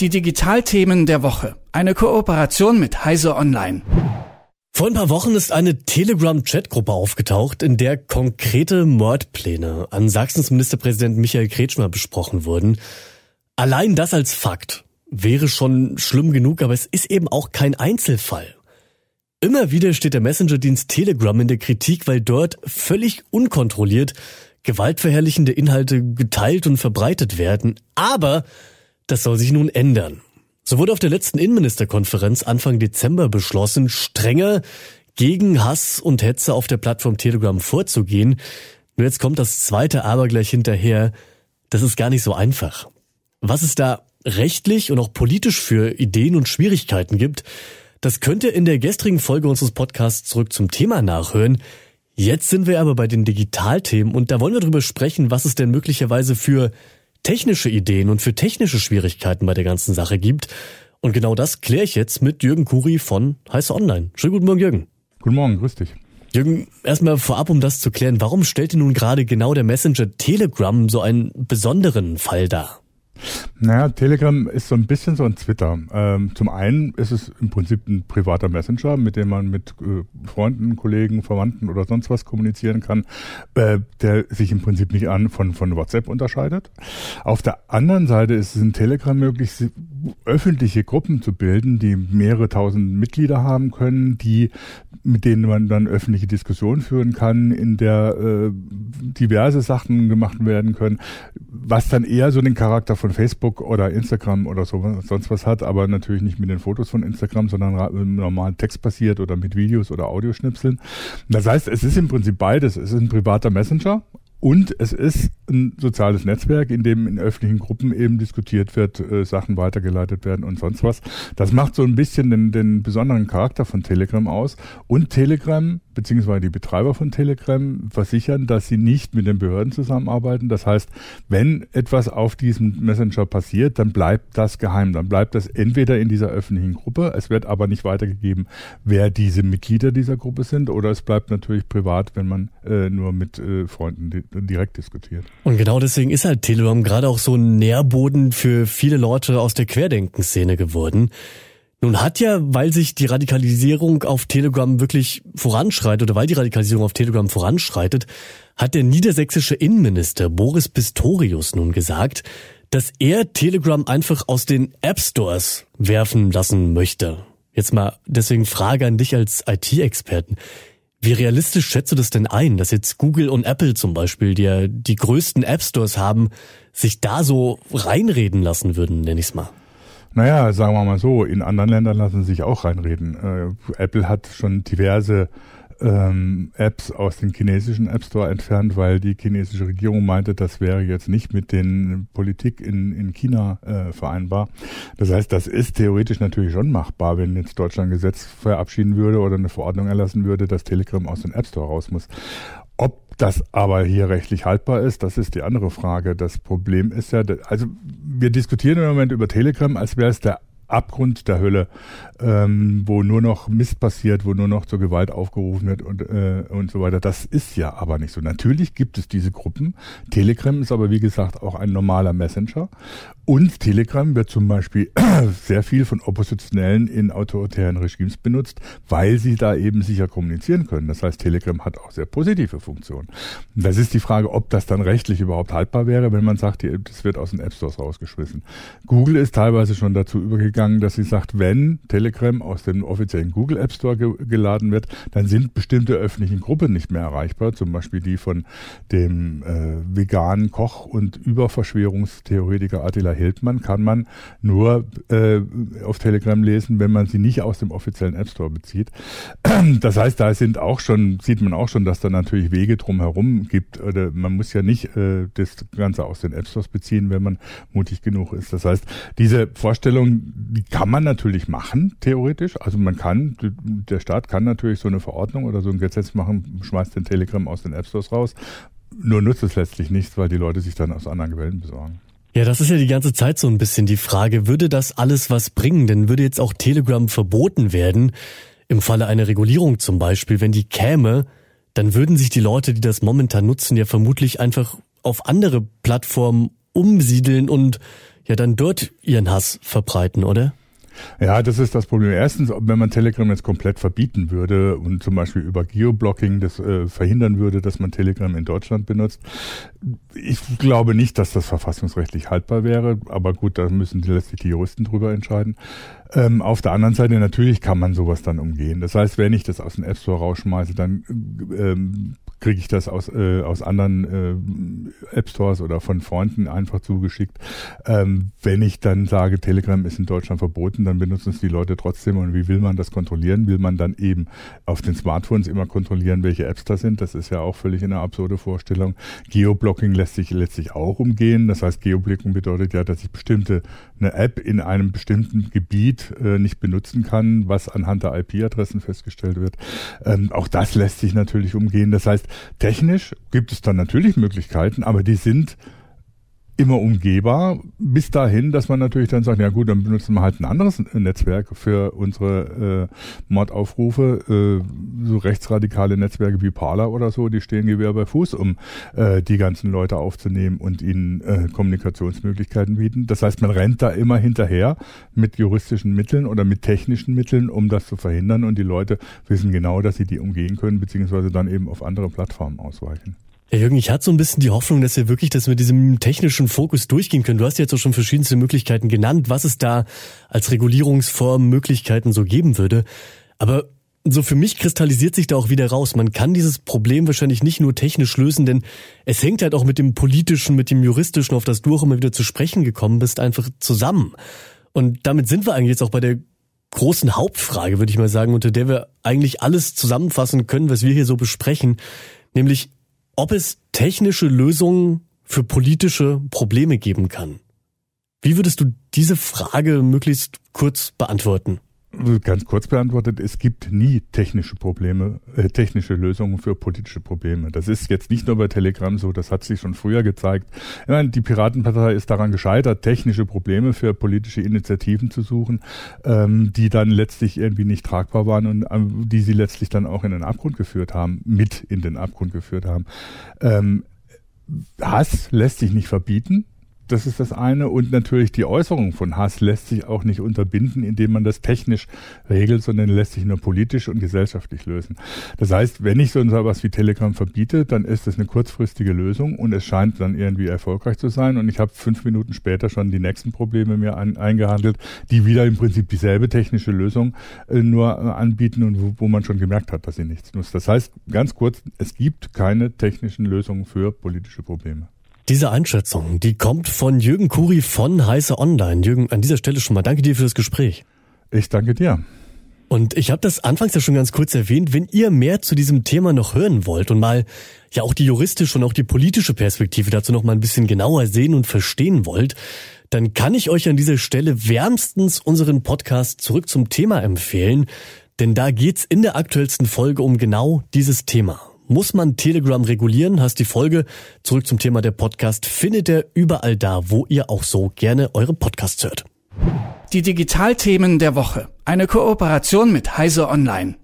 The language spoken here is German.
Die Digitalthemen der Woche. Eine Kooperation mit Heise Online. Vor ein paar Wochen ist eine Telegram-Chatgruppe aufgetaucht, in der konkrete Mordpläne an Sachsens Ministerpräsident Michael Kretschmer besprochen wurden. Allein das als Fakt wäre schon schlimm genug, aber es ist eben auch kein Einzelfall. Immer wieder steht der Messenger-Dienst Telegram in der Kritik, weil dort völlig unkontrolliert gewaltverherrlichende Inhalte geteilt und verbreitet werden. Aber das soll sich nun ändern. So wurde auf der letzten Innenministerkonferenz Anfang Dezember beschlossen, strenger gegen Hass und Hetze auf der Plattform Telegram vorzugehen. Nur jetzt kommt das zweite Aber gleich hinterher. Das ist gar nicht so einfach. Was es da rechtlich und auch politisch für Ideen und Schwierigkeiten gibt, das könnt ihr in der gestrigen Folge unseres Podcasts zurück zum Thema nachhören. Jetzt sind wir aber bei den Digitalthemen und da wollen wir darüber sprechen, was es denn möglicherweise für technische Ideen und für technische Schwierigkeiten bei der ganzen Sache gibt. Und genau das kläre ich jetzt mit Jürgen Kuri von Heiße Online. Schönen guten Morgen, Jürgen. Guten Morgen, grüß dich. Jürgen, erstmal vorab, um das zu klären, warum stellte nun gerade genau der Messenger Telegram so einen besonderen Fall dar? Naja, Telegram ist so ein bisschen so ein Twitter. Ähm, zum einen ist es im Prinzip ein privater Messenger, mit dem man mit äh, Freunden, Kollegen, Verwandten oder sonst was kommunizieren kann, äh, der sich im Prinzip nicht an von, von WhatsApp unterscheidet. Auf der anderen Seite ist es in Telegram möglich, öffentliche Gruppen zu bilden, die mehrere tausend Mitglieder haben können, die mit denen man dann öffentliche Diskussionen führen kann, in der äh, diverse Sachen gemacht werden können, was dann eher so den Charakter von Facebook oder Instagram oder so sonst was hat, aber natürlich nicht mit den Fotos von Instagram, sondern normal textbasiert oder mit Videos oder Audioschnipseln. Das heißt, es ist im Prinzip beides. Es ist ein privater Messenger, und es ist ein soziales Netzwerk, in dem in öffentlichen Gruppen eben diskutiert wird, äh, Sachen weitergeleitet werden und sonst was. Das macht so ein bisschen den, den besonderen Charakter von Telegram aus. Und Telegram beziehungsweise die Betreiber von Telegram versichern, dass sie nicht mit den Behörden zusammenarbeiten. Das heißt, wenn etwas auf diesem Messenger passiert, dann bleibt das geheim. Dann bleibt das entweder in dieser öffentlichen Gruppe, es wird aber nicht weitergegeben, wer diese Mitglieder dieser Gruppe sind, oder es bleibt natürlich privat, wenn man äh, nur mit äh, Freunden di direkt diskutiert. Und genau deswegen ist halt Telegram gerade auch so ein Nährboden für viele Leute aus der Querdenkenszene geworden. Nun hat ja, weil sich die Radikalisierung auf Telegram wirklich voranschreitet oder weil die Radikalisierung auf Telegram voranschreitet, hat der niedersächsische Innenminister Boris Pistorius nun gesagt, dass er Telegram einfach aus den App Stores werfen lassen möchte. Jetzt mal deswegen Frage an dich als IT-Experten. Wie realistisch schätzt du das denn ein, dass jetzt Google und Apple zum Beispiel, die ja die größten App Stores haben, sich da so reinreden lassen würden, nenn ich's mal? Naja, sagen wir mal so, in anderen Ländern lassen sie sich auch reinreden. Äh, Apple hat schon diverse ähm, Apps aus dem chinesischen App Store entfernt, weil die chinesische Regierung meinte, das wäre jetzt nicht mit den Politik in, in China äh, vereinbar. Das heißt, das ist theoretisch natürlich schon machbar, wenn jetzt Deutschland ein Gesetz verabschieden würde oder eine Verordnung erlassen würde, dass Telegram aus dem App Store raus muss. Das aber hier rechtlich haltbar ist, das ist die andere Frage. Das Problem ist ja, also wir diskutieren im Moment über Telegram, als wäre es der Abgrund der Hölle, ähm, wo nur noch Mist passiert, wo nur noch zur Gewalt aufgerufen wird und, äh, und so weiter. Das ist ja aber nicht so. Natürlich gibt es diese Gruppen. Telegram ist aber wie gesagt auch ein normaler Messenger. Und Telegram wird zum Beispiel sehr viel von Oppositionellen in autoritären Regimes benutzt, weil sie da eben sicher kommunizieren können. Das heißt, Telegram hat auch sehr positive Funktionen. Das ist die Frage, ob das dann rechtlich überhaupt haltbar wäre, wenn man sagt, das wird aus den App Stores rausgeschmissen. Google ist teilweise schon dazu übergegangen, gegangen, dass sie sagt, wenn Telegram aus dem offiziellen Google App Store ge geladen wird, dann sind bestimmte öffentlichen Gruppen nicht mehr erreichbar, zum Beispiel die von dem äh, veganen Koch und Überverschwörungstheoretiker Attila Hildmann, kann man nur äh, auf Telegram lesen, wenn man sie nicht aus dem offiziellen App Store bezieht. Das heißt, da sind auch schon, sieht man auch schon, dass da natürlich Wege drumherum gibt. Oder man muss ja nicht äh, das Ganze aus den App Stores beziehen, wenn man mutig genug ist. Das heißt, diese Vorstellung, die kann man natürlich machen, theoretisch. Also man kann, der Staat kann natürlich so eine Verordnung oder so ein Gesetz machen, schmeißt den Telegram aus den App Stores raus. Nur nutzt es letztlich nichts, weil die Leute sich dann aus anderen Quellen besorgen. Ja, das ist ja die ganze Zeit so ein bisschen die Frage, würde das alles was bringen? Denn würde jetzt auch Telegram verboten werden, im Falle einer Regulierung zum Beispiel, wenn die käme, dann würden sich die Leute, die das momentan nutzen, ja vermutlich einfach auf andere Plattformen umsiedeln und ja dann dort ihren Hass verbreiten, oder? Ja, das ist das Problem. Erstens, wenn man Telegram jetzt komplett verbieten würde und zum Beispiel über Geoblocking das äh, verhindern würde, dass man Telegram in Deutschland benutzt. Ich glaube nicht, dass das verfassungsrechtlich haltbar wäre, aber gut, da müssen letztlich die Juristen drüber entscheiden. Ähm, auf der anderen Seite natürlich kann man sowas dann umgehen. Das heißt, wenn ich das aus dem App Store rausschmeiße, dann ähm, kriege ich das aus, äh, aus anderen äh, App Stores oder von Freunden einfach zugeschickt. Ähm, wenn ich dann sage, Telegram ist in Deutschland verboten, dann benutzen es die Leute trotzdem. Und wie will man das kontrollieren? Will man dann eben auf den Smartphones immer kontrollieren, welche Apps da sind? Das ist ja auch völlig eine absurde Vorstellung. Geoblocking lässt sich letztlich auch umgehen. Das heißt, Geoblocking bedeutet ja, dass ich bestimmte eine App in einem bestimmten Gebiet äh, nicht benutzen kann, was anhand der IP-Adressen festgestellt wird. Ähm, auch das lässt sich natürlich umgehen. Das heißt, technisch gibt es dann natürlich Möglichkeiten, aber die sind immer umgehbar, bis dahin, dass man natürlich dann sagt, ja gut, dann benutzen wir halt ein anderes Netzwerk für unsere äh, Mordaufrufe. Äh, so rechtsradikale Netzwerke wie Parler oder so, die stehen Gewehr bei Fuß, um äh, die ganzen Leute aufzunehmen und ihnen äh, Kommunikationsmöglichkeiten bieten. Das heißt, man rennt da immer hinterher mit juristischen Mitteln oder mit technischen Mitteln, um das zu verhindern und die Leute wissen genau, dass sie die umgehen können, beziehungsweise dann eben auf andere Plattformen ausweichen. Ja, Jürgen, ich hatte so ein bisschen die Hoffnung, dass ihr wirklich das mit diesem technischen Fokus durchgehen könnt. Du hast jetzt auch schon verschiedenste Möglichkeiten genannt, was es da als Regulierungsform Möglichkeiten so geben würde. Aber so für mich kristallisiert sich da auch wieder raus. Man kann dieses Problem wahrscheinlich nicht nur technisch lösen, denn es hängt halt auch mit dem politischen, mit dem juristischen, auf das du auch immer wieder zu sprechen gekommen bist, einfach zusammen. Und damit sind wir eigentlich jetzt auch bei der großen Hauptfrage, würde ich mal sagen, unter der wir eigentlich alles zusammenfassen können, was wir hier so besprechen. Nämlich, ob es technische Lösungen für politische Probleme geben kann. Wie würdest du diese Frage möglichst kurz beantworten? Ganz kurz beantwortet, es gibt nie technische Probleme, äh, technische Lösungen für politische Probleme. Das ist jetzt nicht nur bei Telegram so, das hat sich schon früher gezeigt. Meine, die Piratenpartei ist daran gescheitert, technische Probleme für politische Initiativen zu suchen, ähm, die dann letztlich irgendwie nicht tragbar waren und ähm, die sie letztlich dann auch in den Abgrund geführt haben, mit in den Abgrund geführt haben. Ähm, Hass lässt sich nicht verbieten. Das ist das eine. Und natürlich die Äußerung von Hass lässt sich auch nicht unterbinden, indem man das technisch regelt, sondern lässt sich nur politisch und gesellschaftlich lösen. Das heißt, wenn ich so etwas wie Telegram verbiete, dann ist das eine kurzfristige Lösung und es scheint dann irgendwie erfolgreich zu sein. Und ich habe fünf Minuten später schon die nächsten Probleme mir an, eingehandelt, die wieder im Prinzip dieselbe technische Lösung äh, nur äh, anbieten und wo, wo man schon gemerkt hat, dass sie nichts nutzt. Das heißt, ganz kurz, es gibt keine technischen Lösungen für politische Probleme. Diese Einschätzung, die kommt von Jürgen Kuri von Heiße Online. Jürgen, an dieser Stelle schon mal danke dir für das Gespräch. Ich danke dir. Und ich habe das anfangs ja schon ganz kurz erwähnt, wenn ihr mehr zu diesem Thema noch hören wollt und mal ja auch die juristische und auch die politische Perspektive dazu noch mal ein bisschen genauer sehen und verstehen wollt, dann kann ich euch an dieser Stelle wärmstens unseren Podcast zurück zum Thema empfehlen, denn da geht's in der aktuellsten Folge um genau dieses Thema. Muss man Telegram regulieren? Hast die Folge zurück zum Thema der Podcast findet ihr überall da, wo ihr auch so gerne eure Podcasts hört. Die Digitalthemen der Woche. Eine Kooperation mit Heise Online.